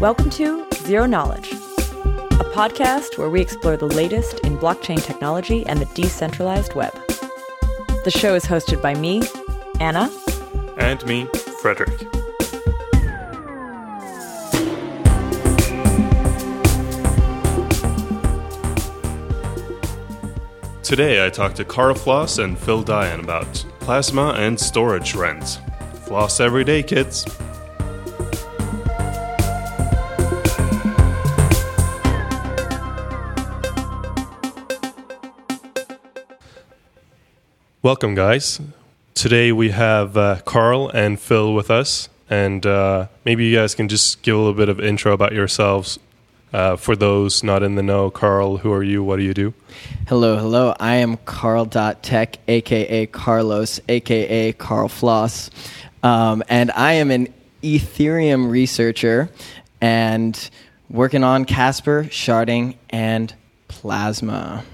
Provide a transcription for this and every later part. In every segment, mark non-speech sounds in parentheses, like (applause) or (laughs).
Welcome to Zero Knowledge, a podcast where we explore the latest in blockchain technology and the decentralized web. The show is hosted by me, Anna, And me, Fredrik. Today I talked to Karl Floersch and Phil Daian about plasma and storage rent. Floss every day, kids. Welcome, guys. Today we have uh, Karl and Phil with us, and uh, maybe you guys can just give a little bit of intro about yourselves. Uh, for those not in the know, Karl, who are you? What do you do? Hello, hello. I am Karl.tech, aka Carlos, aka Karl Floersch. Um, and I am an Ethereum researcher and working on Casper, sharding, and plasma.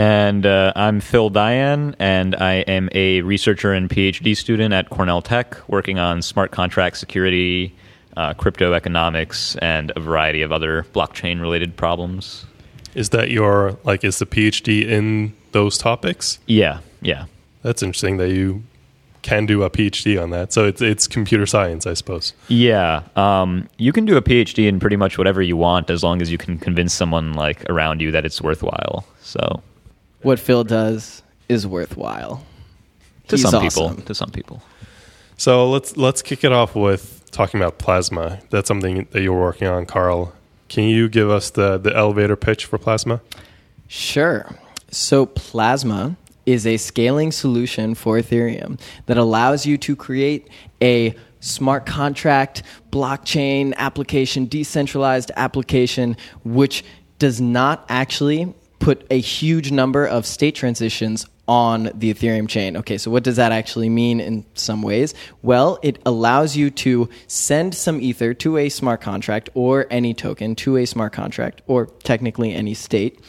And uh, I'm Phil Daian, and I am a researcher and PhD student at Cornell Tech, working on smart contract security, uh, crypto economics, and a variety of other blockchain related problems. Is that your like? Is the PhD in those topics? Yeah, yeah. That's interesting that you can do a PhD on that. So it's it's computer science, I suppose. Yeah, um, you can do a PhD in pretty much whatever you want as long as you can convince someone like around you that it's worthwhile. So, What Phil does is worthwhile. to He's some people, awesome. to some people, So let's let's kick it off with talking about plasma. That's something that you're working on, Karl. Can you give us the the elevator pitch for plasma? Sure. So, Plasma is a scaling solution for Ethereum that allows you to create a smart contract, blockchain application, decentralized application, which does not actually put a huge number of state transitions on the Ethereum chain. Okay, so what does that actually mean in some ways? Well, it allows you to send some Ether to a smart contract or any token to a smart contract or technically any state.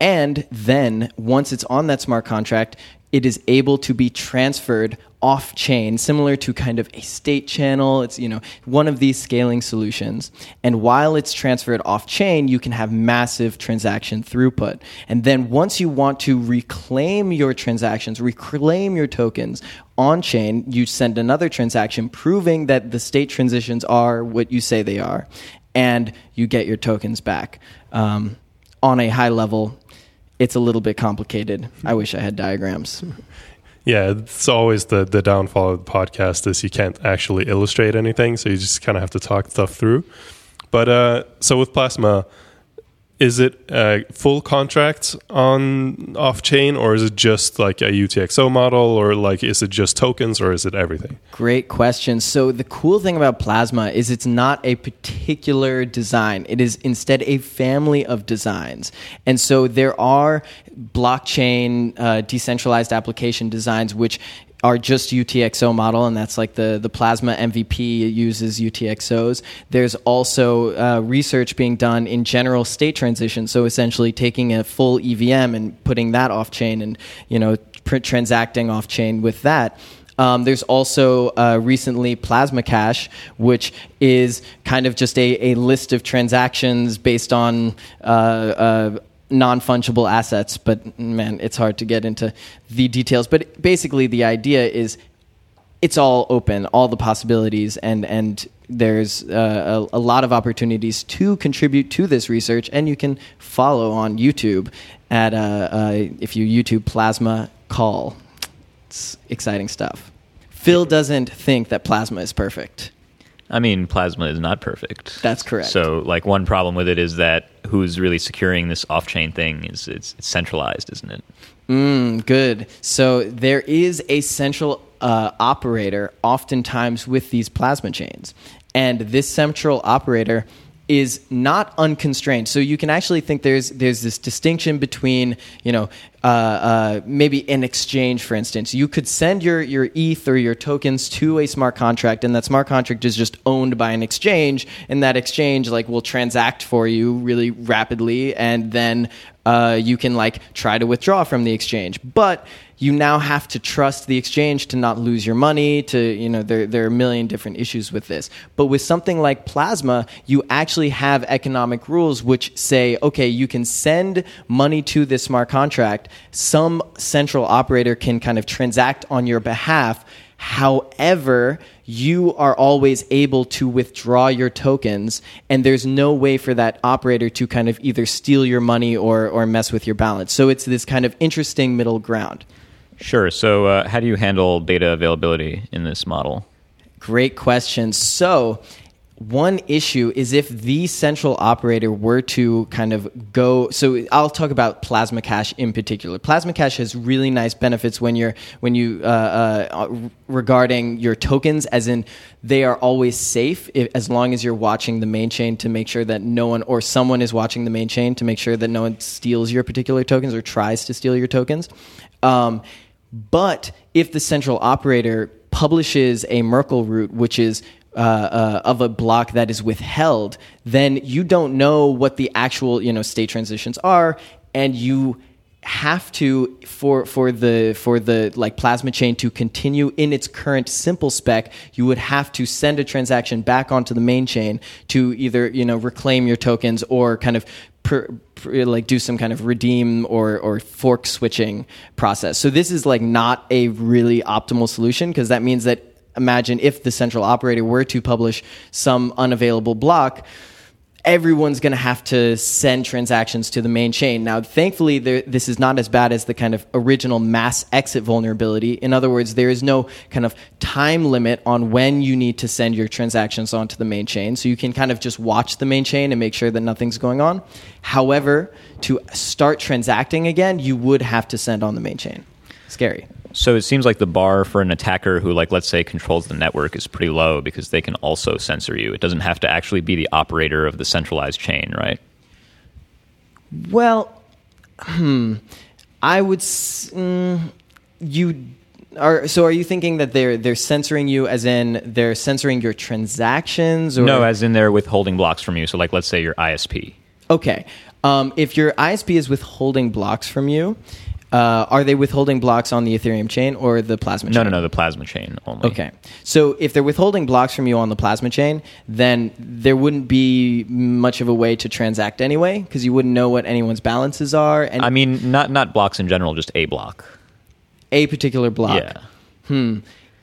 And then once it's on that smart contract, it is able to be transferred off chain, similar to kind of a state channel. It's, you know, one of these scaling solutions. And while it's transferred off chain, you can have massive transaction throughput. And then once you want to reclaim your transactions, reclaim your tokens on chain, you send another transaction proving that the state transitions are what you say they are. And you get your tokens back. Um, on a high level, it's a little bit complicated. I wish I had diagrams. (laughs) Yeah, it's always the the downfall of the podcast is you can't actually illustrate anything, so you just kind of have to talk stuff through. But uh, so with plasma, is it uh, full contracts on off chain, or is it just like a UTXO model, or like is it just tokens, or is it everything? Great question. So, the cool thing about Plasma is it's not a particular design, it is instead a family of designs. And so, there are blockchain uh, decentralized application designs which are just UTXO model, and that's like the, the Plasma MVP uses UTXOs. There's also uh, research being done in general state transition, so essentially taking a full EVM and putting that off chain and you know pr- transacting off chain with that. Um, there's also uh, recently Plasma Cash, which is kind of just a, a list of transactions based on uh, uh, non fungible assets. But man, it's hard to get into the details. But basically, the idea is it's all open, all the possibilities, and and there's uh, a, a lot of opportunities to contribute to this research, and you can follow on YouTube at uh, uh, if you YouTube Plasma Call. It's exciting stuff. Phil doesn't think that Plasma is perfect. I mean, plasma is not perfect. That's correct. So, like, one problem with it is that who's really securing this off-chain thing is it's, it's centralized, isn't it? Mm, good. So there is a central uh, operator, oftentimes with these plasma chains, and this central operator is not unconstrained. So you can actually think there's there's this distinction between you know uh, uh, maybe an exchange, for instance. You could send your your ETH or your tokens to a smart contract, and that smart contract is just owned by an exchange, and that exchange like will transact for you really rapidly, and then uh, you can like try to withdraw from the exchange. But you now have to trust the exchange to not lose your money. To you know, there there are a million different issues with this. But with something like Plasma, you actually have economic rules which say, okay, you can send money to this smart contract. Some central operator can kind of transact on your behalf. However, you are always able to withdraw your tokens, and there's no way for that operator to kind of either steal your money or, or mess with your balance. So it's this kind of interesting middle ground. Sure. So, uh, how do you handle data availability in this model? Great question. So, one issue is if the central operator were to kind of go so i'll talk about plasma cash in particular plasma cash has really nice benefits when you're when you uh, uh, regarding your tokens as in they are always safe if, as long as you're watching the main chain to make sure that no one or someone is watching the main chain to make sure that no one steals your particular tokens or tries to steal your tokens um, but if the central operator publishes a merkle root which is uh, uh, of a block that is withheld, then you don't know what the actual you know state transitions are, and you have to for for the for the like plasma chain to continue in its current simple spec you would have to send a transaction back onto the main chain to either you know reclaim your tokens or kind of per, per, like do some kind of redeem or or fork switching process. So this is like not a really optimal solution because that means that imagine if the central operator were to publish some unavailable block, everyone's going to have to send transactions to the main chain. Now, thankfully, there, this is not as bad as the kind of original mass exit vulnerability. In other words, there is no kind of time limit on when you need to send your transactions onto the main chain. So you can kind of just watch the main chain and make sure that nothing's going on. However, to start transacting again, you would have to send on the main chain. Scary. So it seems like the bar for an attacker who, like, let's say, controls the network is pretty low because they can also censor you. It doesn't have to actually be the operator of the centralized chain, right? Well, hmm, I would. Mm, you are so. Are you thinking that they're they're censoring you, as in they're censoring your transactions? Or? No, as in they're withholding blocks from you. So, like, let's say your ISP. Okay. Um, if your ISP is withholding blocks from you, uh, are they withholding blocks on the Ethereum chain or the Plasma chain? No, no, no, the Plasma chain only. Okay. So if they're withholding blocks from you on the Plasma chain, then there wouldn't be much of a way to transact anyway because you wouldn't know what anyone's balances are. And I mean, not not blocks in general, just a block. A particular block. Yeah. Hmm.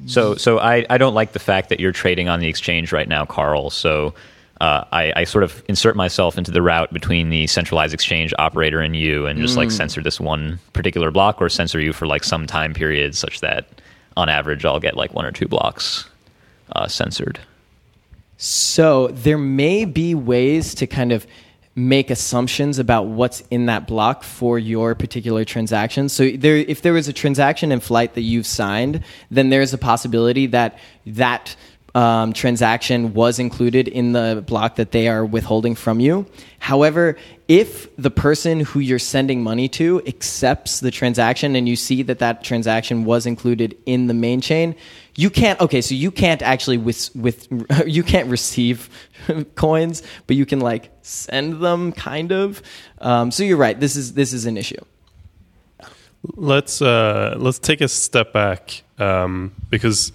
So so I, I don't like the fact that you're trading on the exchange right now, Karl. So uh, I, I, sort of insert myself into the route between the centralized exchange operator and you and just mm. like censor this one particular block or censor you for like some time period such that on average I'll get like one or two blocks uh, censored. So there may be ways to kind of make assumptions about what's in that block for your particular transaction. So there, if there was a transaction in flight that you've signed, then there's a possibility that that um, transaction was included in the block that they are withholding from you. However, if the person who you're sending money to accepts the transaction and you see that that transaction was included in the main chain, you can't. Okay, so you can't actually with with (laughs) you can't receive (laughs) coins, but you can like send them, kind of. Um, so you're right. This is this is an issue. Let's uh, let's take a step back um, because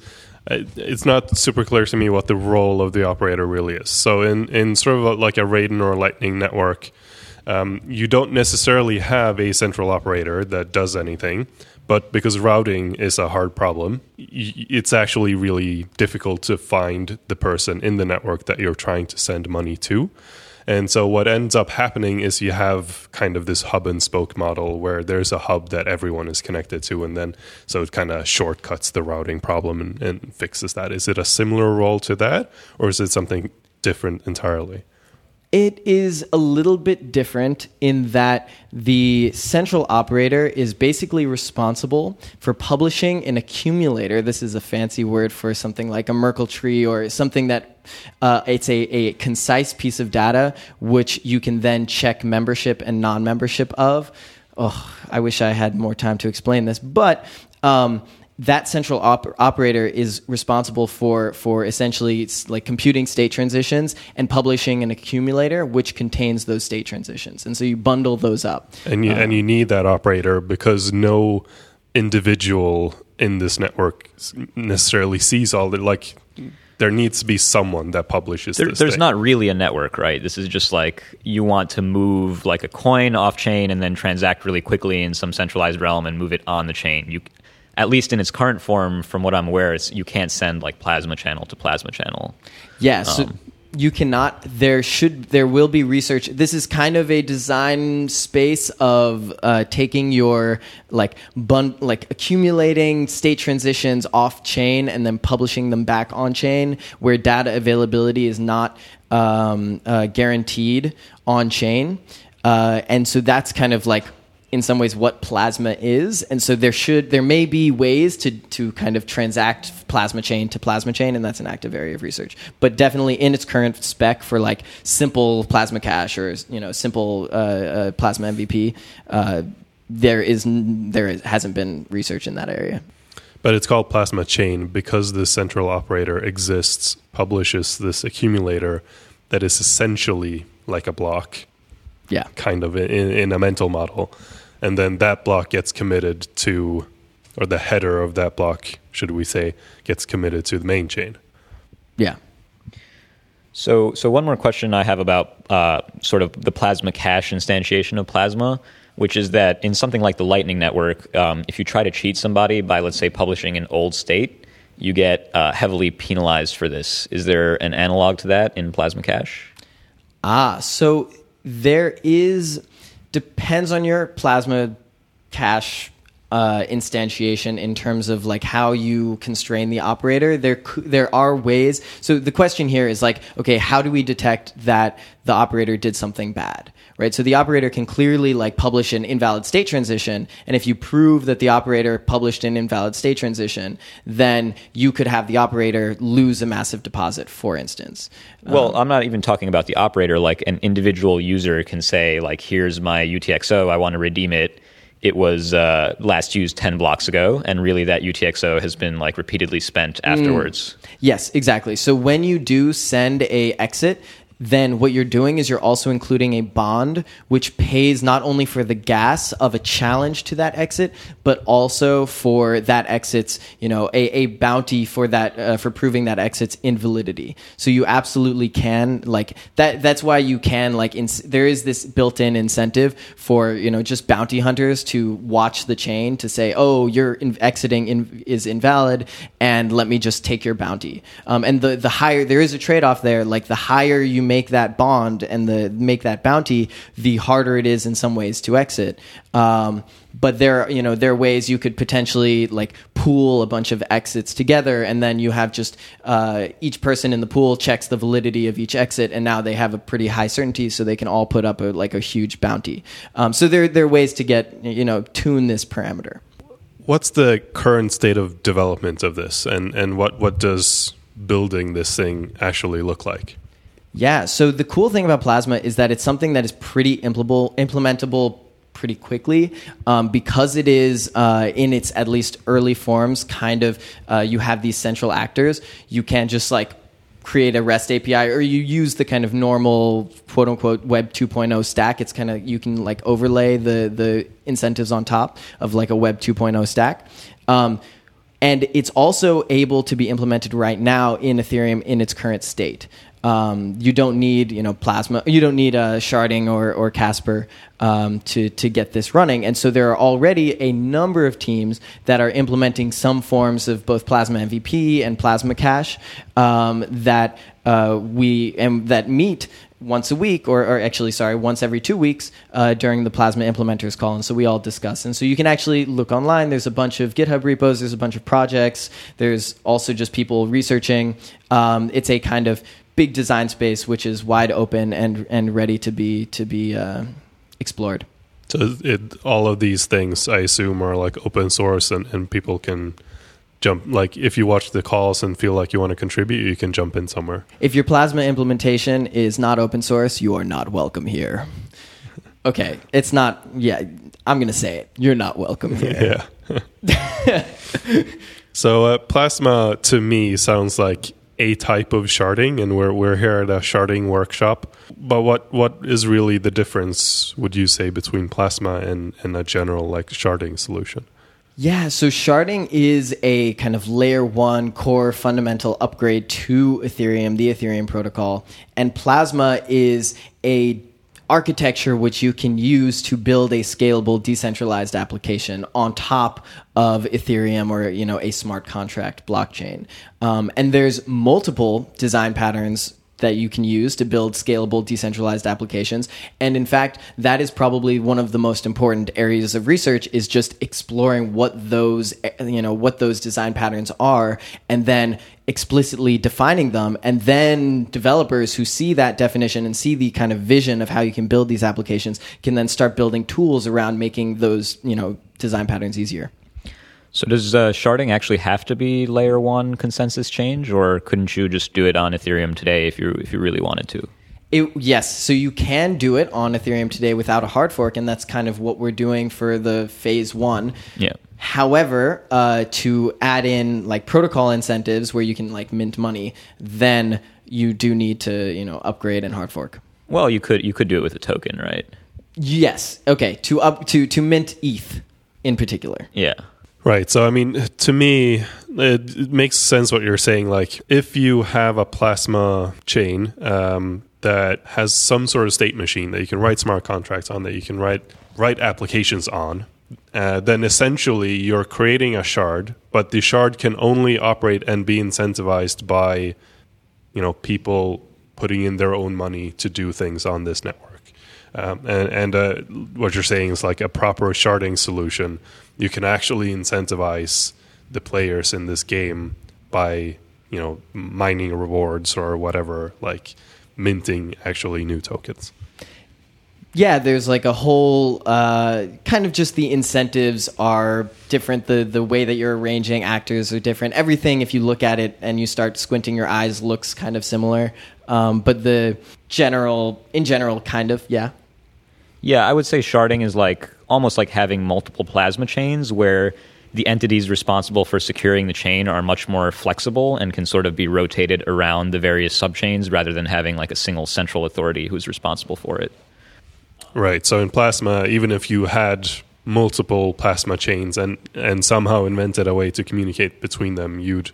it's not super clear to me what the role of the operator really is. So in in sort of a, like a Raiden or Lightning network, um, you don't necessarily have a central operator that does anything. But because routing is a hard problem, it's actually really difficult to find the person in the network that you're trying to send money to. And so what ends up happening is you have kind of this hub and spoke model where there's a hub that everyone is connected to, and then so it kind of shortcuts the routing problem and, and fixes that. Is it a similar role to that, or is it something different entirely? It is a little bit different in that the central operator is basically responsible for publishing an accumulator. This is a fancy word for something like a Merkle tree or something that uh, it's a, a concise piece of data which you can then check membership and non membership of. Oh, I wish I had more time to explain this, but um, that central op- operator is responsible for for essentially like computing state transitions and publishing an accumulator which contains those state transitions and so you bundle those up and you, um, and you need that operator because no individual in this network necessarily sees all the like. There needs to be someone that publishes There, this. there's thing. not really a network, right? This is just like you want to move like a coin off chain and then transact really quickly in some centralized realm and move it on the chain. You, at least in its current form, from what I'm aware, it's, you can't send like plasma channel to plasma channel. Yeah, so Um, you cannot. There should, there will be research. This is kind of a design space of uh, taking your like bun, like accumulating state transitions off chain and then publishing them back on chain, where data availability is not um, uh, guaranteed on chain, uh, and so that's kind of like in some ways what plasma is. And so there should there may be ways to to kind of transact plasma chain to plasma chain and that's an active area of research. But definitely in its current spec for like simple plasma cash or you know simple uh, uh, plasma mvp uh, there is there is, hasn't been research in that area. But it's called Plasma Chain because the central operator exists, publishes this accumulator that is essentially like a block, yeah. Kind of in, in a mental model. And then that block gets committed to, or the header of that block, should we say, gets committed to the main chain. yeah So, so one more question I have about uh, sort of the plasma cash instantiation of plasma, which is that in something like the Lightning Network, um, if you try to cheat somebody by, let's say, publishing an old state, you get uh, heavily penalized for this. Is there an analog to that in plasma cash? Ah, so there is depends on your plasma cash uh, instantiation in terms of like how you constrain the operator. There there are ways. So the question here is like, okay, how do we detect that the operator did something bad? Right. So the operator can clearly like publish an invalid state transition, and if you prove that the operator published an invalid state transition, then you could have the operator lose a massive deposit, for instance. Well, I'm not even talking about the operator. Like an individual user can say, like, here's my UTXO. I want to redeem it. It was uh, last used 10 blocks ago, and really that UTXO has been like repeatedly spent afterwards. Yes, exactly. So when you do send a exit, then what you're doing is you're also including a bond which pays not only for the gas of a challenge to that exit but also for that exit's you know a, a bounty for that uh, for proving that exit's invalidity. So you absolutely can like that that's why you can like ins- there is this built-in incentive for you know just bounty hunters to watch the chain to say oh you're in- exiting in- is invalid and let me just take your bounty. Um, and the the higher there is a trade-off there like the higher you make that bond and the make that bounty the harder it is in some ways to exit. Um, but there you know there are ways you could potentially like pool a bunch of exits together and then you have just uh, each person in the pool checks the validity of each exit and now they have a pretty high certainty so they can all put up a, like a huge bounty. Um, so there, there are ways to get you know tune this parameter. What's the current state of development of this, and, and what, what does building this thing actually look like? Yeah. So the cool thing about Plasma is that it's something that is pretty implementable, implementable pretty quickly um, because it is uh, in its at least early forms. Kind of, uh, you have these central actors. You can just like create a REST API, or you use the kind of normal quote unquote Web 2.0 stack. It's kind of you can like overlay the the incentives on top of like a Web 2.0 stack. Um, and it's also able to be implemented right now in Ethereum in its current state. Um, you don't need you know Plasma, you don't need uh, sharding or or Casper um, to to get this running. And so there are already a number of teams that are implementing some forms of both Plasma MVP and Plasma Cash um, that uh, we and that meet once a week, or, or actually, sorry, once every two weeks uh, during the Plasma Implementers call. And so we all discuss. And so you can actually look online. There's a bunch of GitHub repos, there's a bunch of projects, there's also just people researching. Um, it's a kind of big design space which is wide open and, and ready to be, to be uh, explored. So it, all of these things, I assume, are like open source, and, and people can jump. Like if you watch the calls and feel like you want to contribute, you can jump in somewhere. If your Plasma implementation is not open source, you are not welcome here. (laughs) Okay, it's not. Yeah, I'm gonna say it. You're not welcome here. Yeah. (laughs) (laughs) so uh, plasma to me sounds like a type of sharding, and we're we're here at a sharding workshop. But what what is really the difference? Would you say between plasma and and a general like sharding solution? Yeah, so sharding is a kind of layer one core fundamental upgrade to Ethereum, the Ethereum protocol. And Plasma is a architecture which you can use to build a scalable decentralized application on top of ethereum or you know a smart contract blockchain. Um, and there's multiple design patterns that you can use to build scalable decentralized applications. And in fact that is probably one of the most important areas of research is just exploring what those you know what those design patterns are and then explicitly defining them and then developers who see that definition and see the kind of vision of how you can build these applications can then start building tools around making those you know design patterns easier so does uh, sharding actually have to be layer one consensus change, or couldn't you just do it on Ethereum today if you if you really wanted to? It, yes, so you can do it on Ethereum today without a hard fork, and that's kind of what we're doing for the phase one. Yeah. However, uh, to add in like protocol incentives where you can like mint money, then you do need to you know upgrade and hard fork. Well, you could you could do it with a token, right? Yes. Okay. To up to to mint ETH in particular. Yeah. Right. So, I mean, to me, it, it, makes sense what you're saying. Like, if you have a plasma chain um, that has some sort of state machine that you can write smart contracts on, that you can write write applications on, uh, then essentially you're creating a shard, but the shard can only operate and be incentivized by, you know, people putting in their own money to do things on this network. Um, and, and uh, what you're saying is like a proper sharding solution you can actually incentivize the players in this game by you know mining rewards or whatever like minting actually new tokens. Yeah there's like a whole uh, kind of just the incentives are different. The the way that you're arranging actors are different. Everything if you look at it and you start squinting your eyes looks kind of similar. Um, but the general in general kind of yeah. Yeah i would say sharding is like almost like having multiple plasma chains where the entities responsible for securing the chain are much more flexible and can sort of be rotated around the various subchains rather than having like a single central authority who's responsible for it. Right. So in Plasma, even if you had multiple plasma chains and and somehow invented a way to communicate between them, you'd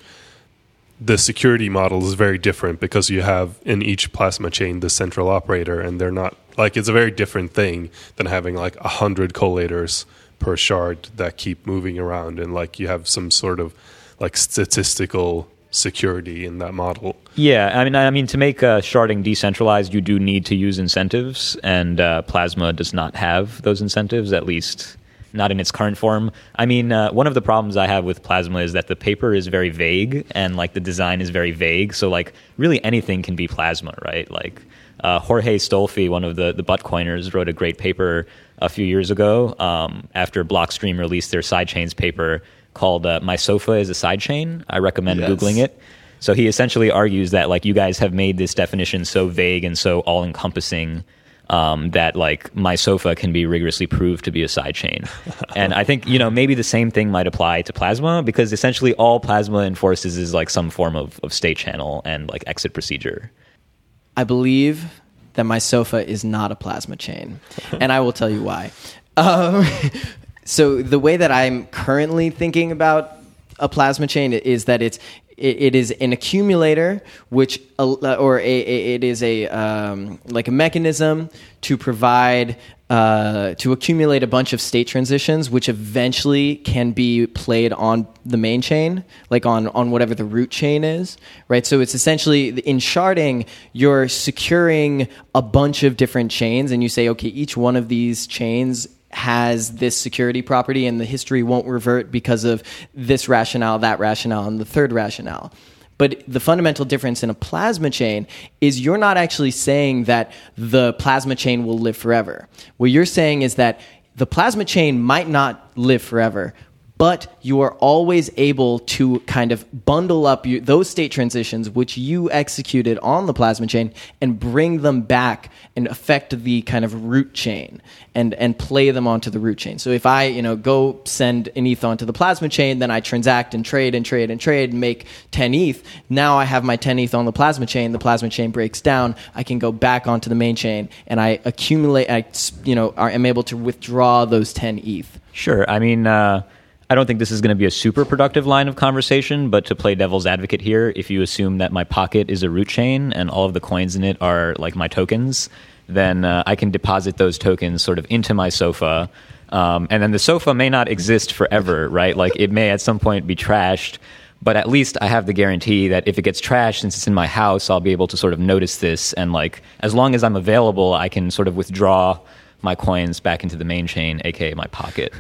the security model is very different because you have in each plasma chain the central operator and they're not like it's a very different thing than having like a hundred collators per shard that keep moving around and like you have some sort of like statistical security in that model. Yeah, I mean, I mean, to make uh, sharding decentralized, you do need to use incentives, and uh, Plasma does not have those incentives, at least not in its current form. I mean, uh, one of the problems I have with Plasma is that the paper is very vague, and like the design is very vague. So like, really anything can be Plasma, right? Like uh, Jorge Stolfi, one of the the Buttcoiners, wrote a great paper a few years ago um, after Blockstream released their sidechains paper called uh, "My Sofa is a Sidechain." I recommend yes. googling it. So he essentially argues that like you guys have made this definition so vague and so all encompassing. Um, that like my sofa can be rigorously proved to be a sidechain. (laughs) and I think, you know, maybe the same thing might apply to Plasma because essentially all Plasma enforces is like some form of, of state channel and like exit procedure. I believe that my sofa is not a plasma chain, (laughs) and I will tell you why. Um, (laughs) so the way that I'm currently thinking about a plasma chain is that it's it is an accumulator which or a, a it is a um, like a mechanism to provide uh, to accumulate a bunch of state transitions, which eventually can be played on the main chain, like on, on whatever the root chain is, right? So it's essentially in sharding, you're securing a bunch of different chains, and you say, okay, each one of these chains has this security property, and the history won't revert because of this rationale, that rationale, and the third rationale. But the fundamental difference in a plasma chain is you're not actually saying that the plasma chain will live forever. What you're saying is that the plasma chain might not live forever, but you are always able to kind of bundle up those state transitions which you executed on the plasma chain and bring them back and affect the kind of root chain and and play them onto the root chain. So if I you know go send an ETH onto the plasma chain, then I transact and trade and trade and trade and make 10 ETH. Now I have my 10 ETH on the plasma chain. The plasma chain breaks down. I can go back onto the main chain and I accumulate. I you know am able to withdraw those 10 ETH. Sure. I mean. Uh I don't think this is going to be a super productive line of conversation, but to play devil's advocate here, if you assume that my pocket is a root chain and all of the coins in it are like my tokens, then uh, I can deposit those tokens sort of into my sofa. Um, and then the sofa may not exist forever, right? Like it may at some point be trashed, but at least I have the guarantee that if it gets trashed, since it's in my house, I'll be able to sort of notice this. And like, as long as I'm available, I can sort of withdraw my coins back into the main chain, aka my pocket.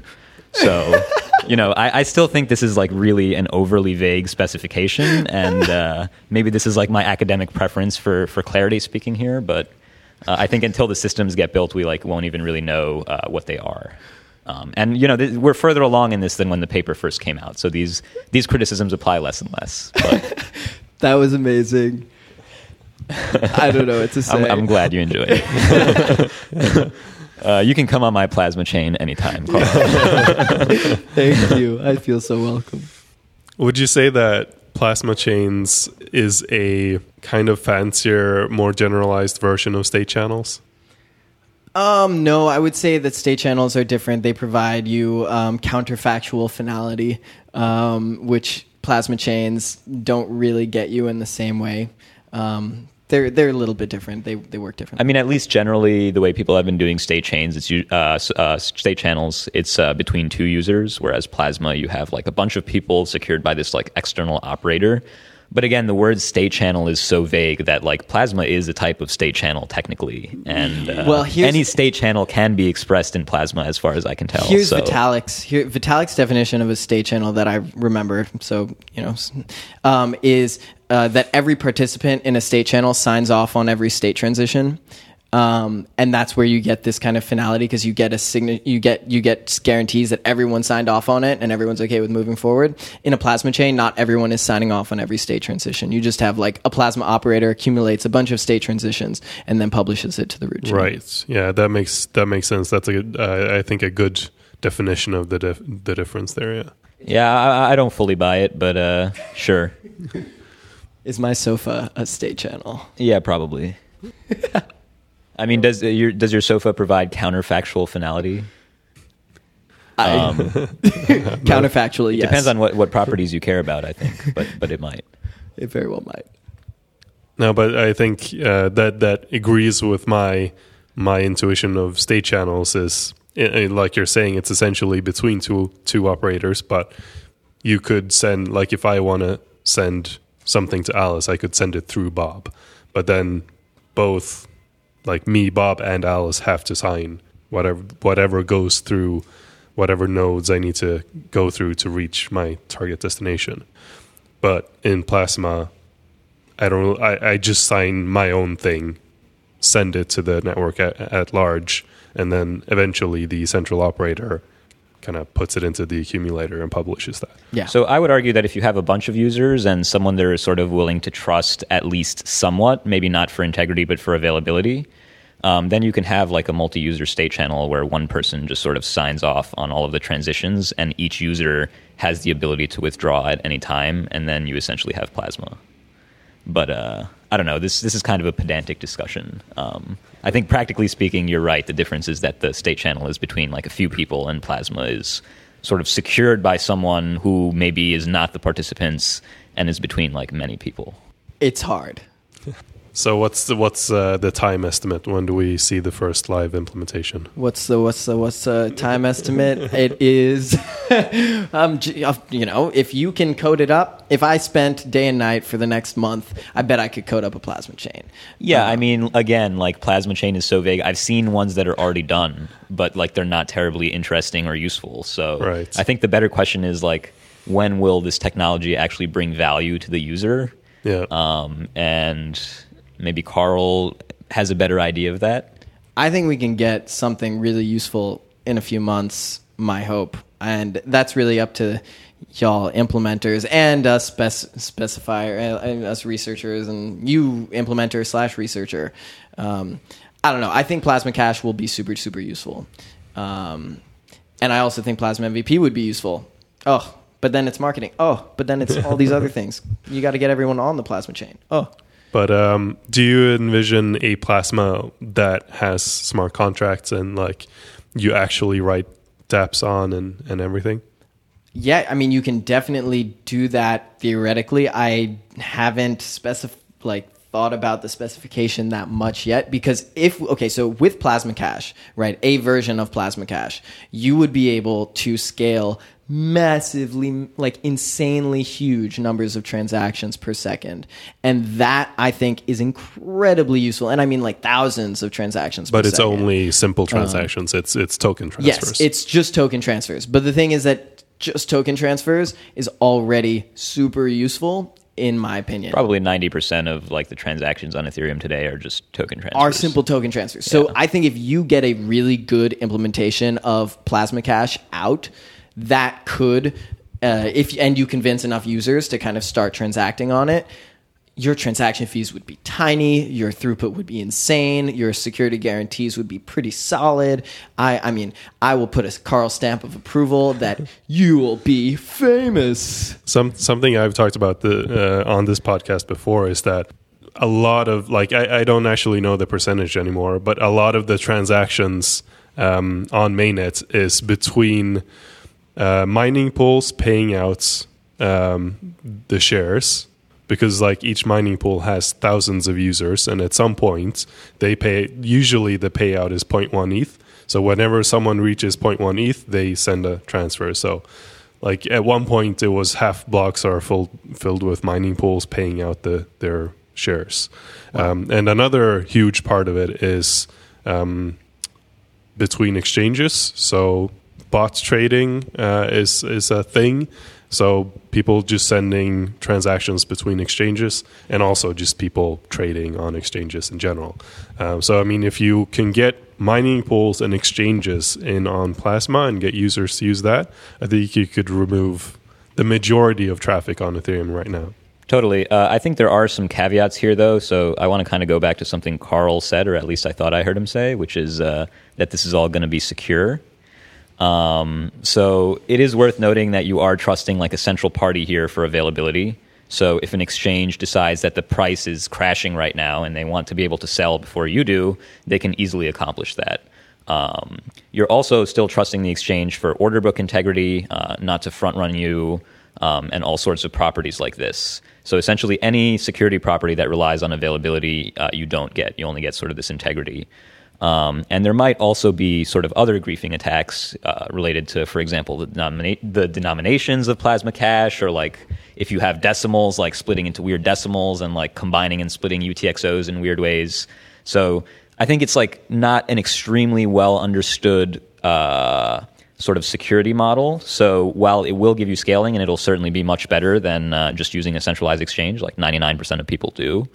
So, you know, I, I, still think this is like really an overly vague specification, and uh, maybe this is like my academic preference for for clarity speaking here. But uh, I think until the systems get built, we like won't even really know uh, what they are. Um, and you know, th- we're further along in this than when the paper first came out. So these these criticisms apply less and less. But (laughs) that was amazing. I don't know what to (laughs) say. I'm, I'm glad you enjoyed it. (laughs) Uh, you can come on my plasma chain anytime. (laughs) (laughs) Thank you. I feel so welcome. Would you say that plasma chains is a kind of fancier, more generalized version of state channels? Um, no, I would say that state channels are different. They provide you um, counterfactual finality, um, which plasma chains don't really get you in the same way. Um, they're they're a little bit different. They they work different. I mean, at least generally, the way people have been doing state chains, it's uh, uh, state channels. It's uh, between two users, whereas Plasma, you have like a bunch of people secured by this like external operator. But again, the word state channel is so vague that like Plasma is a type of state channel technically, and uh, well, any state channel can be expressed in Plasma, as far as I can tell. Here's so. Vitalik's here, Vitalik's definition of a state channel that I remember. So you know, um, is uh, that every participant in a state channel signs off on every state transition. Um, and that's where you get this kind of finality because you get a sign- you get you get guarantees that everyone signed off on it and everyone's okay with moving forward. In a plasma chain, not everyone is signing off on every state transition. You just have like a plasma operator accumulates a bunch of state transitions and then publishes it to the root chain. Right. Yeah, that makes that makes sense. That's a good, uh, I think a good definition of the dif- the difference there. Yeah. Yeah, I, I don't fully buy it, but uh, sure. (laughs) Is my sofa a state channel? Yeah, probably. (laughs) I mean, does your does your sofa provide counterfactual finality? Um, (laughs) counterfactually, yes. Depends on what, what properties you care about, I think, but but it might. (laughs) It very well might. No, but I think uh, that that agrees with my my intuition of state channels. Is like you're saying, it's essentially between two two operators, but you could send like if I want to send something to Alice, I could send it through Bob. But then both like me, Bob, and Alice have to sign whatever whatever goes through whatever nodes I need to go through to reach my target destination. But in Plasma, I don't. I, I just sign my own thing, send it to the network at, at large, and then eventually the central operator kind of puts it into the accumulator and publishes that. Yeah. So I would argue that if you have a bunch of users and someone they're sort of willing to trust at least somewhat, maybe not for integrity but for availability, um, then you can have like a multi-user state channel where one person just sort of signs off on all of the transitions, and each user has the ability to withdraw at any time, and then you essentially have Plasma. But uh, I don't know. This this is kind of a pedantic discussion. Um, I think practically speaking, you're right. The difference is that the state channel is between like a few people, and plasma is sort of secured by someone who maybe is not the participants and is between like many people. It's hard. (laughs) So what's the, what's uh, the time estimate? When do we see the first live implementation? What's the what's the what's the time estimate? It is, (laughs) um, uh, you know, if you can code it up. If I spent day and night for the next month, I bet I could code up a plasma chain. Yeah, um, I mean, again, like plasma chain is so vague. I've seen ones that are already done, but like they're not terribly interesting or useful. So right. I think the better question is like, when will this technology actually bring value to the user? Yeah. Um, and maybe Karl has a better idea of that. I think we can get something really useful in a few months. My hope, and that's really up to y'all implementers and us spec- specifier and us researchers and you implementer slash researcher. Um, I don't know. I think Plasma Cash will be super super useful, um, and I also think Plasma MVP would be useful. Oh, but then it's marketing. Oh, but then it's all these (laughs) other things. You got to get everyone on the Plasma chain. Oh. But um, do you envision a plasma that has smart contracts and like you actually write dApps on and, and everything? Yeah, I mean, you can definitely do that theoretically. I haven't specif- like thought about the specification that much yet because if okay, so with Plasma Cash, right, a version of Plasma Cash, you would be able to scale massively like insanely huge numbers of transactions per second and that i think is incredibly useful and i mean like thousands of transactions But it's second. only simple um, transactions. it's it's token transfers. Yes, it's just token transfers. But the thing is that just token transfers is already super useful in my opinion. Probably ninety percent of like the transactions on Ethereum today are just token transfers. Are simple token transfers. So I think if you get a really good implementation of Plasma Cash out, that could, uh, if and you convince enough users to kind of start transacting on it, your transaction fees would be tiny, your throughput would be insane, your security guarantees would be pretty solid. I, I mean, I will put a Karl stamp of approval that (laughs) you will be famous. Some something I've talked about the uh, on this podcast before is that a lot of like I, I don't actually know the percentage anymore, but a lot of the transactions um, on mainnet is between uh, mining pools paying out um, the shares because like each mining pool has thousands of users and at some point they pay usually the payout is 0.1 ETH. So whenever someone reaches 0.1 ETH, they send a transfer. So like at one point it was half blocks are full, filled with mining pools paying out the their shares. Um, and another huge part of it is um, between exchanges. So bot trading uh, is is a thing. So people just sending transactions between exchanges, and also just people trading on exchanges in general. Um, so I mean, if you can get mining pools and exchanges in on Plasma and get users to use that, I think you could remove the majority of traffic on Ethereum right now. Totally. Uh, I think there are some caveats here, though. So I want to kind of go back to something Karl said, or at least I thought I heard him say, which is uh, that this is all going to be secure. Um, so it is worth noting that you are trusting like a central party here for availability. So if an exchange decides that the price is crashing right now and they want to be able to sell before you do, they can easily accomplish that. Um, you're also still trusting the exchange for order book integrity, uh, not to front run you, um, and all sorts of properties like this. So essentially, any security property that relies on availability, uh, you don't get. You only get sort of this integrity. Um, and there might also be sort of other griefing attacks uh, related to, for example, the, denomina- the denominations of plasma cash, or like if you have decimals, like splitting into weird decimals and like combining and splitting UTXOs in weird ways. So I think it's like not an extremely well understood uh, sort of security model. So while it will give you scaling and it'll certainly be much better than uh, just using a centralized exchange, like 99% of people do,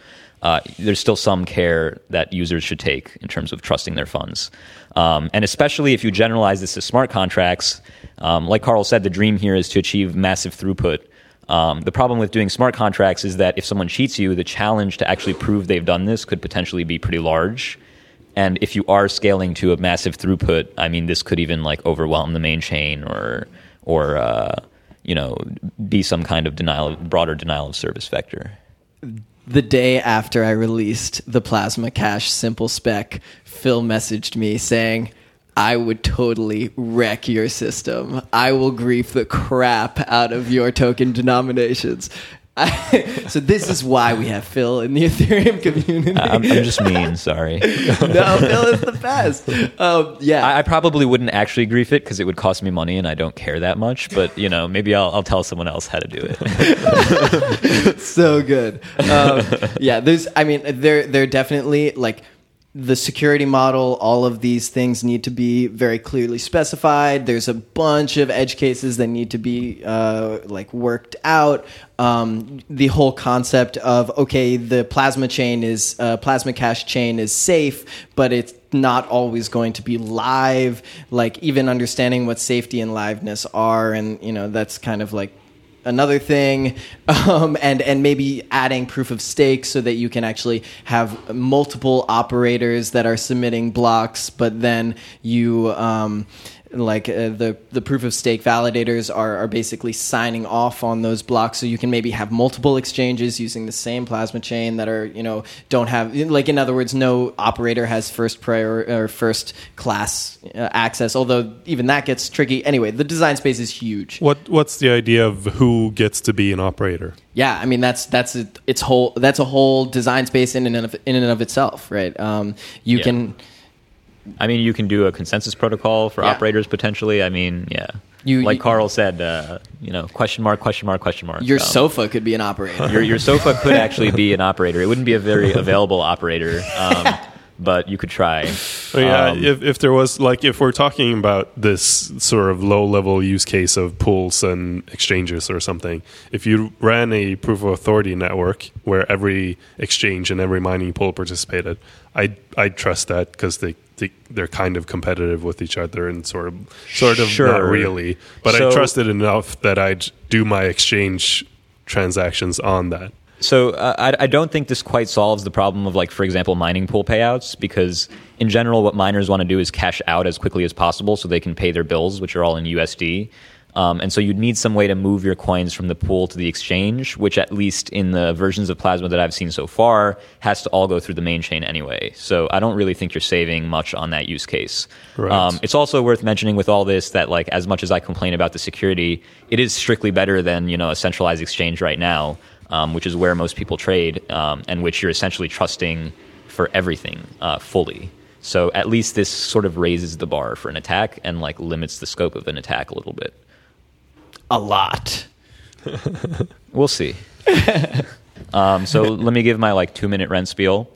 uh, there's still some care that users should take in terms of trusting their funds. Um, and especially if you generalize this to smart contracts, um, like Karl said, the dream here is to achieve massive throughput. Um, the problem with doing smart contracts is that if someone cheats you, the challenge to actually prove they've done this could potentially be pretty large. And if you are scaling to a massive throughput, I mean, this could even like overwhelm the main chain or or uh, you know be some kind of denial, broader denial of service vector. The day after I released the Plasma Cash simple spec, Phil messaged me saying, I would totally wreck your system. I will grief the crap out of your token denominations. (laughs) so this is why we have Phil in the Ethereum community. I'm, I'm just mean, sorry. (laughs) no, Phil is the best. Um, yeah, I, I probably wouldn't actually grief it because it would cost me money, and I don't care that much. But you know, maybe I'll, I'll tell someone else how to do it. (laughs) so good. Um, yeah, there's. I mean, they're they're definitely like the security model. All of these things need to be very clearly specified. There's a bunch of edge cases that need to be uh, like worked out. Um, the whole concept of okay, the plasma chain is uh, plasma cash chain is safe, but it's not always going to be live. Like even understanding what safety and liveness are, and you know that's kind of like another thing (laughs) um, and and maybe adding proof of stake so that you can actually have multiple operators that are submitting blocks but then you um, like uh, the the proof of stake validators are, are basically signing off on those blocks so you can maybe have multiple exchanges using the same plasma chain that are you know don't have like in other words no operator has first prior or first class uh, access although even that gets tricky anyway the design space is huge What what's the idea of who gets to be an operator? yeah i mean that's that's a, its whole that's a whole design space in and of, in and of itself right um, you Yeah. can I mean, you can do a consensus protocol for Yeah. operators potentially. I mean, yeah. You- like you- Karl said, uh, you know, question mark, question mark, question mark. your Um, sofa could be an operator (laughs) your your sofa could actually be an operator. It wouldn't be a very available operator, um, (laughs) but you could try. Yeah, Um, if if there was like if we're talking about this sort of low level use case of pools and exchanges or something, if you ran a proof of authority network where every exchange and every mining pool participated, I I trust that because they. They, they're kind of competitive with each other and sort of sort of not really. But So- i trust it enough that i'd do my exchange transactions on that. So uh, I, I don't think this quite solves the problem of like, for example, mining pool payouts because in general, what miners want to do is cash out as quickly as possible so they can pay their bills, which are all in USD. Um, and so you'd need some way to move your coins from the pool to the exchange, which at least in the versions of Plasma that I've seen so far has to all go through the main chain anyway. So I don't really think you're saving much on that use case. Right. Um, it's also worth mentioning with all this that like as much as I complain about the security, it is strictly better than you know a centralized exchange right now, um, which is where most people trade, um, and which you're essentially trusting for everything uh, fully. So at least this sort of raises the bar for an attack and like limits the scope of an attack a little bit. A lot (laughs) We'll see. (laughs) um, so let me give my like two minute rent spiel,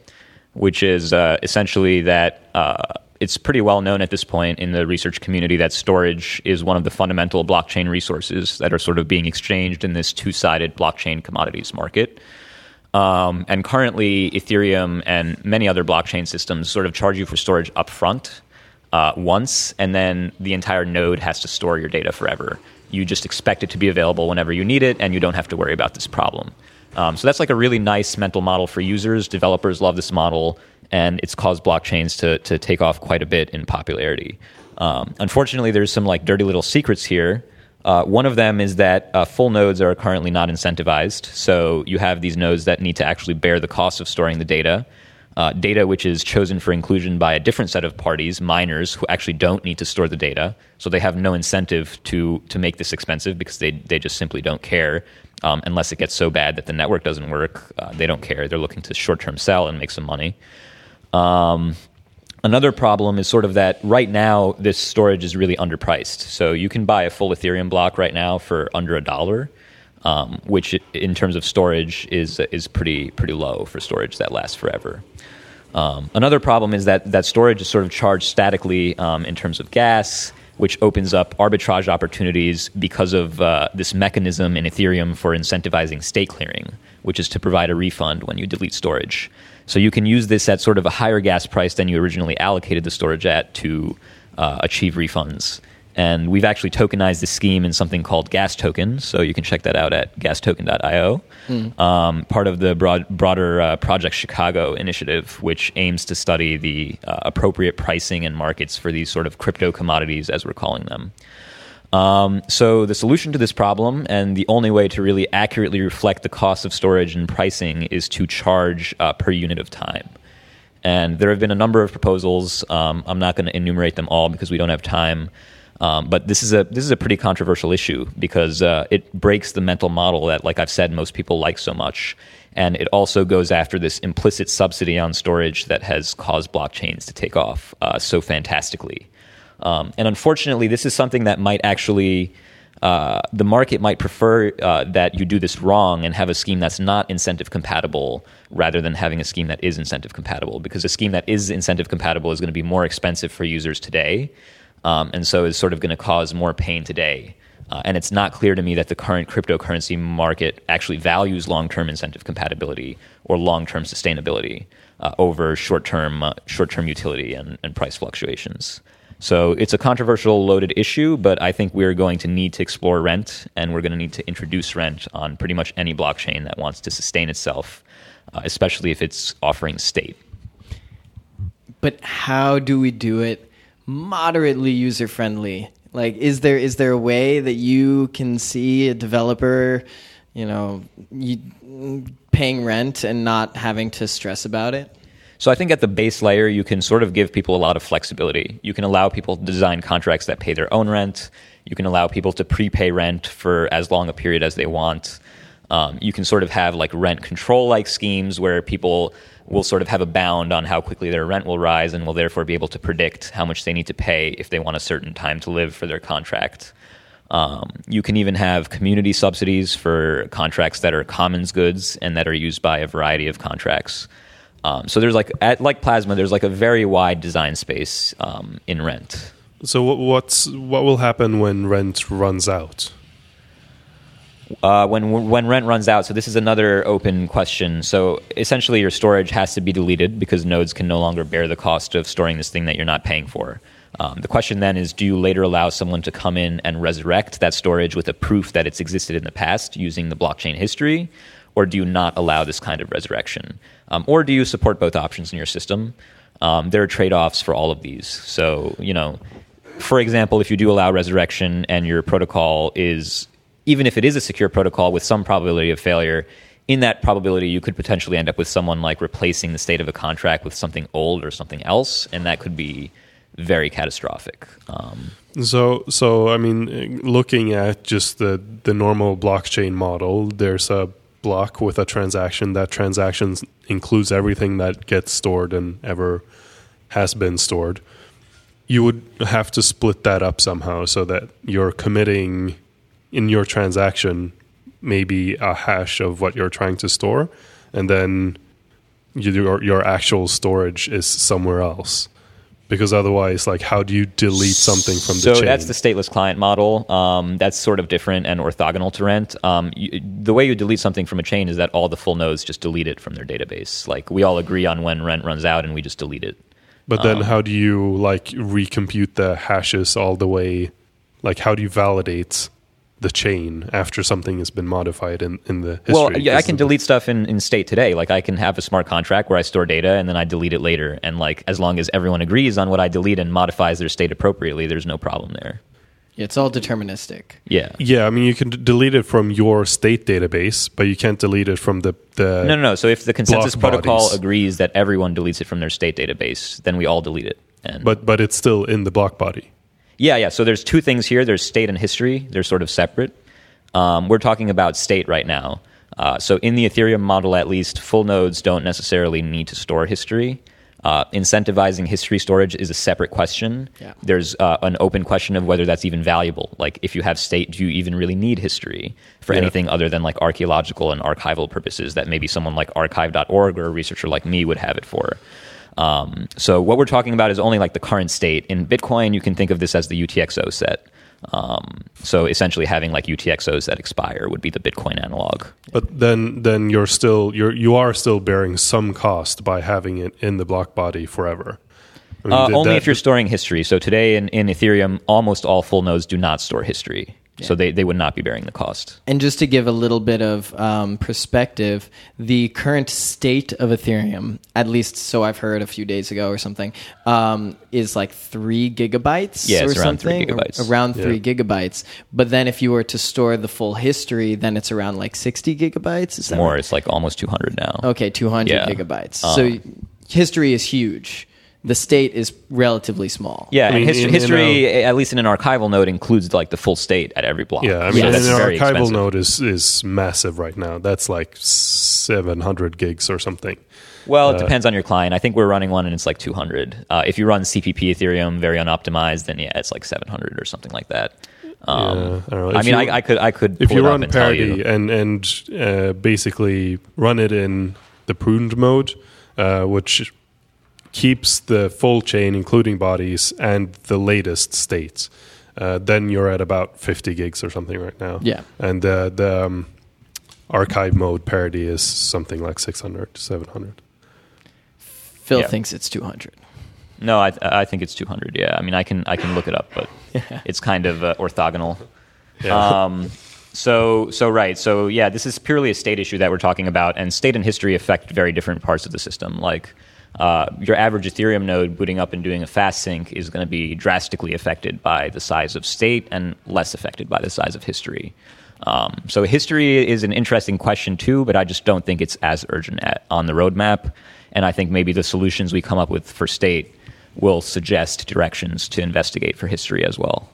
which is uh, essentially that uh, it's pretty well known at this point in the research community that storage is one of the fundamental blockchain resources that are sort of being exchanged in this two sided blockchain commodities market. Um, and currently, Ethereum and many other blockchain systems sort of charge you for storage upfront uh, once, and then the entire node has to store your data forever. You just expect it to be available whenever you need it, and you don't have to worry about this problem. Um, so that's like a really nice mental model for users. Developers love this model, and it's caused blockchains to to take off quite a bit in popularity. Um, unfortunately, there's some like dirty little secrets here. Uh, one of them is that uh, full nodes are currently not incentivized. So you have these nodes that need to actually bear the cost of storing the data. Uh, data which is chosen for inclusion by a different set of parties, miners, who actually don't need to store the data. So they have no incentive to, to make this expensive because they, they just simply don't care. Um, unless it gets so bad that the network doesn't work, uh, they don't care. They're looking to short term sell and make some money. Um, another problem is sort of that right now this storage is really underpriced. So you can buy a full Ethereum block right now for under a dollar, um, which in terms of storage is is pretty pretty low for storage that lasts forever. Um, another problem is that that storage is sort of charged statically um, in terms of gas, which opens up arbitrage opportunities because of uh, this mechanism in Ethereum for incentivizing state clearing, which is to provide a refund when you delete storage. So you can use this at sort of a higher gas price than you originally allocated the storage at to uh, achieve refunds. And we've actually tokenized this scheme in something called Gas Token. So you can check that out at gastoken.io. Um, part of the broad, broader uh, Project Chicago initiative, which aims to study the uh, appropriate pricing and markets for these sort of crypto commodities, as we're calling them. Um, so the solution to this problem, and the only way to really accurately reflect the cost of storage and pricing, is to charge uh, per unit of time. And there have been a number of proposals. Um, I'm not going to enumerate them all because we don't have time. Um, but this is a this is a pretty controversial issue because uh, it breaks the mental model that, like I've said, most people like so much, and it also goes after this implicit subsidy on storage that has caused blockchains to take off uh, so fantastically. Um, and unfortunately, this is something that might actually uh, the market might prefer uh, that you do this wrong and have a scheme that's not incentive compatible rather than having a scheme that is incentive compatible because a scheme that is incentive compatible is going to be more expensive for users today um, and so is sort of going to cause more pain today. Uh, and it's not clear to me that the current cryptocurrency market actually values long-term incentive compatibility or long-term sustainability uh, over short-term uh, short-term utility and, and price fluctuations. So it's a controversial, loaded issue, but I think we're going to need to explore rent, and we're going to need to introduce rent on pretty much any blockchain that wants to sustain itself, uh, especially if it's offering state. But how do we do it moderately user friendly? Like, is there is there a way that you can see a developer, you know, you, paying rent and not having to stress about it? So I think at the base layer, you can sort of give people a lot of flexibility. You can allow people to design contracts that pay their own rent. You can allow people to prepay rent for as long a period as they want. Um, you can sort of have like rent control like schemes where people will sort of have a bound on how quickly their rent will rise and will therefore be able to predict how much they need to pay if they want a certain time to live for their contract. Um, you can even have community subsidies for contracts that are commons goods and that are used by a variety of contracts. Um, so there's like at like Plasma, there's like a very wide design space um, in rent. So what, what's what will happen when rent runs out? Uh, when when rent runs out, so this is another open question. So essentially, your storage has to be deleted because nodes can no longer bear the cost of storing this thing that you're not paying for. Um, the question then is, do you later allow someone to come in and resurrect that storage with a proof that it's existed in the past using the blockchain history, or do you not allow this kind of resurrection, um, or do you support both options in your system? Um, there are trade-offs for all of these. So you know, for example, if you do allow resurrection and your protocol is even if it is a secure protocol with some probability of failure, in that probability, you could potentially end up with someone like replacing the state of a contract with something old or something else, and that could be very catastrophic. Um, so, so I mean, looking at just the the normal blockchain model, there's a block with a transaction. That transaction includes everything that gets stored and ever has been stored. You would have to split that up somehow so that you're committing in your transaction maybe a hash of what you're trying to store, and then your your actual storage is somewhere else. Because otherwise, like, how do you delete something from so the chain? So that's the stateless client model. Um, that's sort of different and orthogonal to rent. Um, you, the way you delete something from a chain is that all the full nodes just delete it from their database. Like we all agree on when rent runs out, and we just delete it. But then, how do you like recompute the hashes all the way? Like, how do you validate the chain after something has been modified in, in the history? Well, yeah, I can the- delete stuff in, in state today. Like I can have a smart contract where I store data and then I delete it later. And like as long as everyone agrees on what I delete and modifies their state appropriately, there's no problem there. It's all deterministic. Yeah. Yeah, I mean, you can d- delete it from your state database, but you can't delete it from the the. No, no, no. So if the consensus protocol bodies. agrees that everyone deletes it from their state database, then we all delete it. And But but it's still in the block body. Yeah, yeah. So there's two things here. There's state and history. They're sort of separate. Um, we're talking about state right now. Uh, so in the Ethereum model, at least, full nodes don't necessarily need to store history. Uh, incentivizing history storage is a separate question. Yeah. There's uh, an open question of whether that's even valuable. Like, if you have state, do you even really need history for Yeah. anything other than like archaeological and archival purposes that maybe someone like archive.org or a researcher like me would have it for? Um, so what we're talking about is only like the current state. In Bitcoin, you can think of this as the UTXO set. Um, so essentially, having like UTXOs that expire would be the Bitcoin analog. But then then you're still you're you are still bearing some cost by having it in the block body forever. I mean, Uh, only that- if you're storing history. So today in, in Ethereum, almost all full nodes do not store history. So they, they would not be bearing the cost. And just to give a little bit of um, perspective, the current state of Ethereum, at least so I've heard a few days ago or something, um, is like three gigabytes Yeah, or it's around three something. gigabytes. Around Yeah. three gigabytes. But then if you were to store the full history, then it's around like 60 gigabytes. Is that More, right? it's like almost 200 now. Okay, 200 Yeah. gigabytes. Uh. so history is huge. The state is relatively small. Yeah, I mean, and history, in- in history at least in an archival node, includes like the full state at every block. yeah, I Yeah, mean, that's an very archival expensive. node is is massive right now. That's like 700 gigs or something. Well, it Uh, depends on your client. I think we're running one and it's like 200. Uh, if you run CPP Ethereum, very unoptimized, then yeah, it's like 700 or something like that. Um, Yeah, I don't know. I If mean, you- I, I could I could If pull you it up run and tell parity you. and and uh, basically run it in the pruned mode, uh, which keeps the full chain, including bodies and the latest states, uh, then you're at about 50 gigs or something right now. Yeah. and uh, the um, archive mode parity is something like 600 to 700. Phil Yeah. thinks it's 200. No, I I think it's 200. Yeah, I mean, I can I can look it up, but (laughs) it's kind of uh, orthogonal. Yeah. Um, so so right. So yeah, this is purely a state issue that we're talking about, and state and history affect very different parts of the system. Like uh, your average Ethereum node booting up and doing a fast sync is going to be drastically affected by the size of state and less affected by the size of history. Um, so history is an interesting question too, but I just don't think it's as urgent at, on the roadmap. And I think maybe the solutions we come up with for state will suggest directions to investigate for history as well.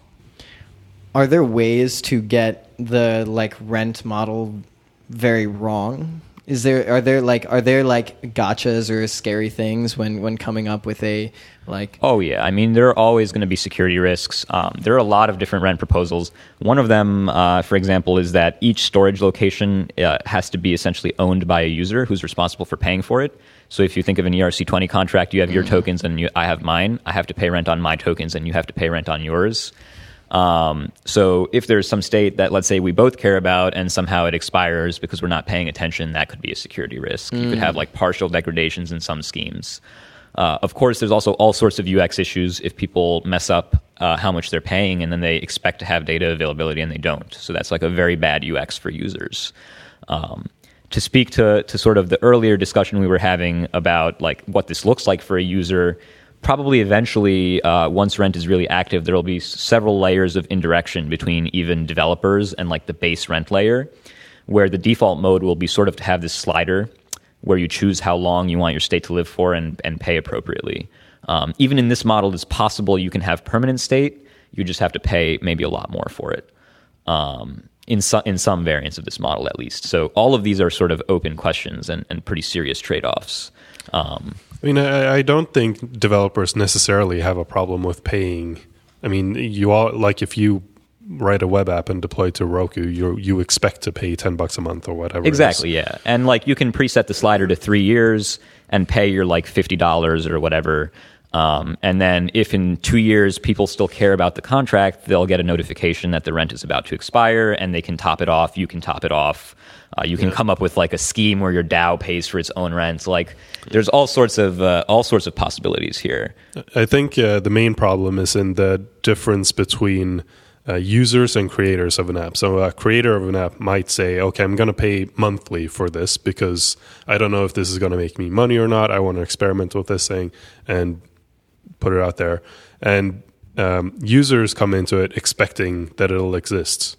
Are there ways to get the like rent model very wrong? Is there are there like are there like gotchas or scary things when when coming up with a like Oh yeah, I mean there are always going to be security risks. Um, there are a lot of different rent proposals. One of them, uh, for example, is that each storage location uh, has to be essentially owned by a user who's responsible for paying for it. So if you think of an ERC20 contract, you have your tokens and you, I have mine. I have to pay rent on my tokens, and you have to pay rent on yours. Um, so if there's some state that let's say we both care about and somehow it expires because we're not paying attention, that could be a security risk. You could have like partial degradations in some schemes. Uh, of course, there's also all sorts of UX issues if people mess up uh, how much they're paying and then they expect to have data availability and they don't. So that's like a very bad UX for users. Um, to speak to, to sort of the earlier discussion we were having about like what this looks like for a user, probably eventually, uh, once rent is really active, there will be several layers of indirection between even developers and like the base rent layer, where the default mode will be sort of to have this slider where you choose how long you want your state to live for and, and pay appropriately. Um, even in this model, it's possible you can have permanent state. You just have to pay maybe a lot more for it. Um, in some in some variants of this model, at least. So all of these are sort of open questions and, and pretty serious trade offs. Um, I mean, I, I don't think developers necessarily have a problem with paying. I mean, you all like if you write a web app and deploy to Heroku, you you expect to pay ten bucks a month or whatever. Exactly, yeah. And like you can preset the slider to three years and pay your like fifty dollars or whatever. Um, and then if in two years people still care about the contract, they'll get a notification that the rent is about to expire and they can top it off. You can top it off. Uh, you can come up with like a scheme where your DAO pays for its own rent. Like there's all sorts of uh, all sorts of possibilities here. I think uh, the main problem is in the difference between uh, users and creators of an app. So a creator of an app might say, "Okay, I'm going to pay monthly for this because I don't know if this is going to make me money or not. I want to experiment with this thing and put it out there." And um, users come into it expecting that it'll exist.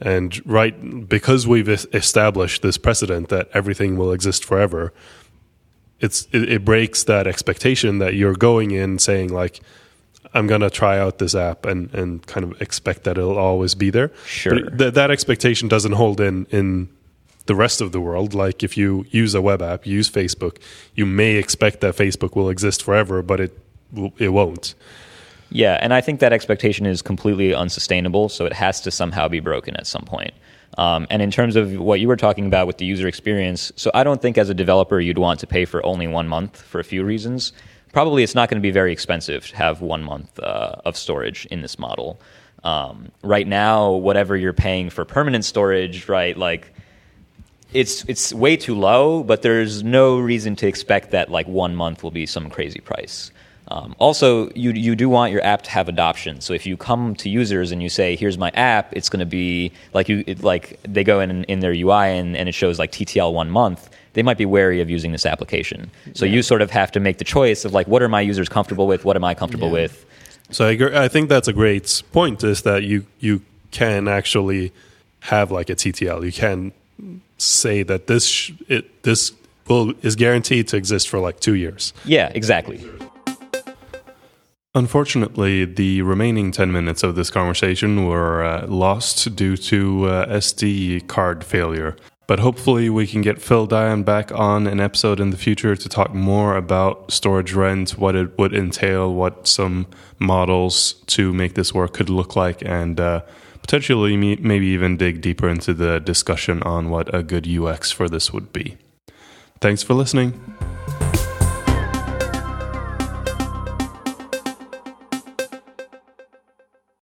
And right because we've established this precedent that everything will exist forever, it's it, it breaks that expectation that you're going in saying like I'm gonna try out this app and and kind of expect that it'll always be there. Sure. But th- that expectation doesn't hold in in the rest of the world. Like if you use a web app, you use Facebook, you may expect that Facebook will exist forever, but it it won't. Yeah, and I think that expectation is completely unsustainable, so it has to somehow be broken at some point. Um, and in terms of what you were talking about with the user experience, so I don't think as a developer you'd want to pay for only one month for a few reasons. Probably it's not going to be very expensive to have one month uh, of storage in this model. Um, right now, whatever you're paying for permanent storage, right, like it's it's way too low, but there's no reason to expect that like one month will be some crazy price. Um, also, you you do want your app to have adoption. So if you come to users and you say, "Here's my app," it's going to be like you it, like they go in in their UI and, and it shows like TTL one month. They might be wary of using this application. So you sort of have to make the choice of like, what are my users comfortable with? What am I comfortable Yeah. with? So I, agree, I think that's a great point. Is that you you can actually have like a TTL. You can say that this sh- it this will is guaranteed to exist for like two years. Yeah, exactly. Unfortunately, the remaining 10 minutes of this conversation were uh, lost due to uh, SD card failure. But hopefully, we can get Phil Daian back on an episode in the future to talk more about storage rent, what it would entail, what some models to make this work could look like, and uh, potentially maybe even dig deeper into the discussion on what a good UX for this would be. Thanks for listening.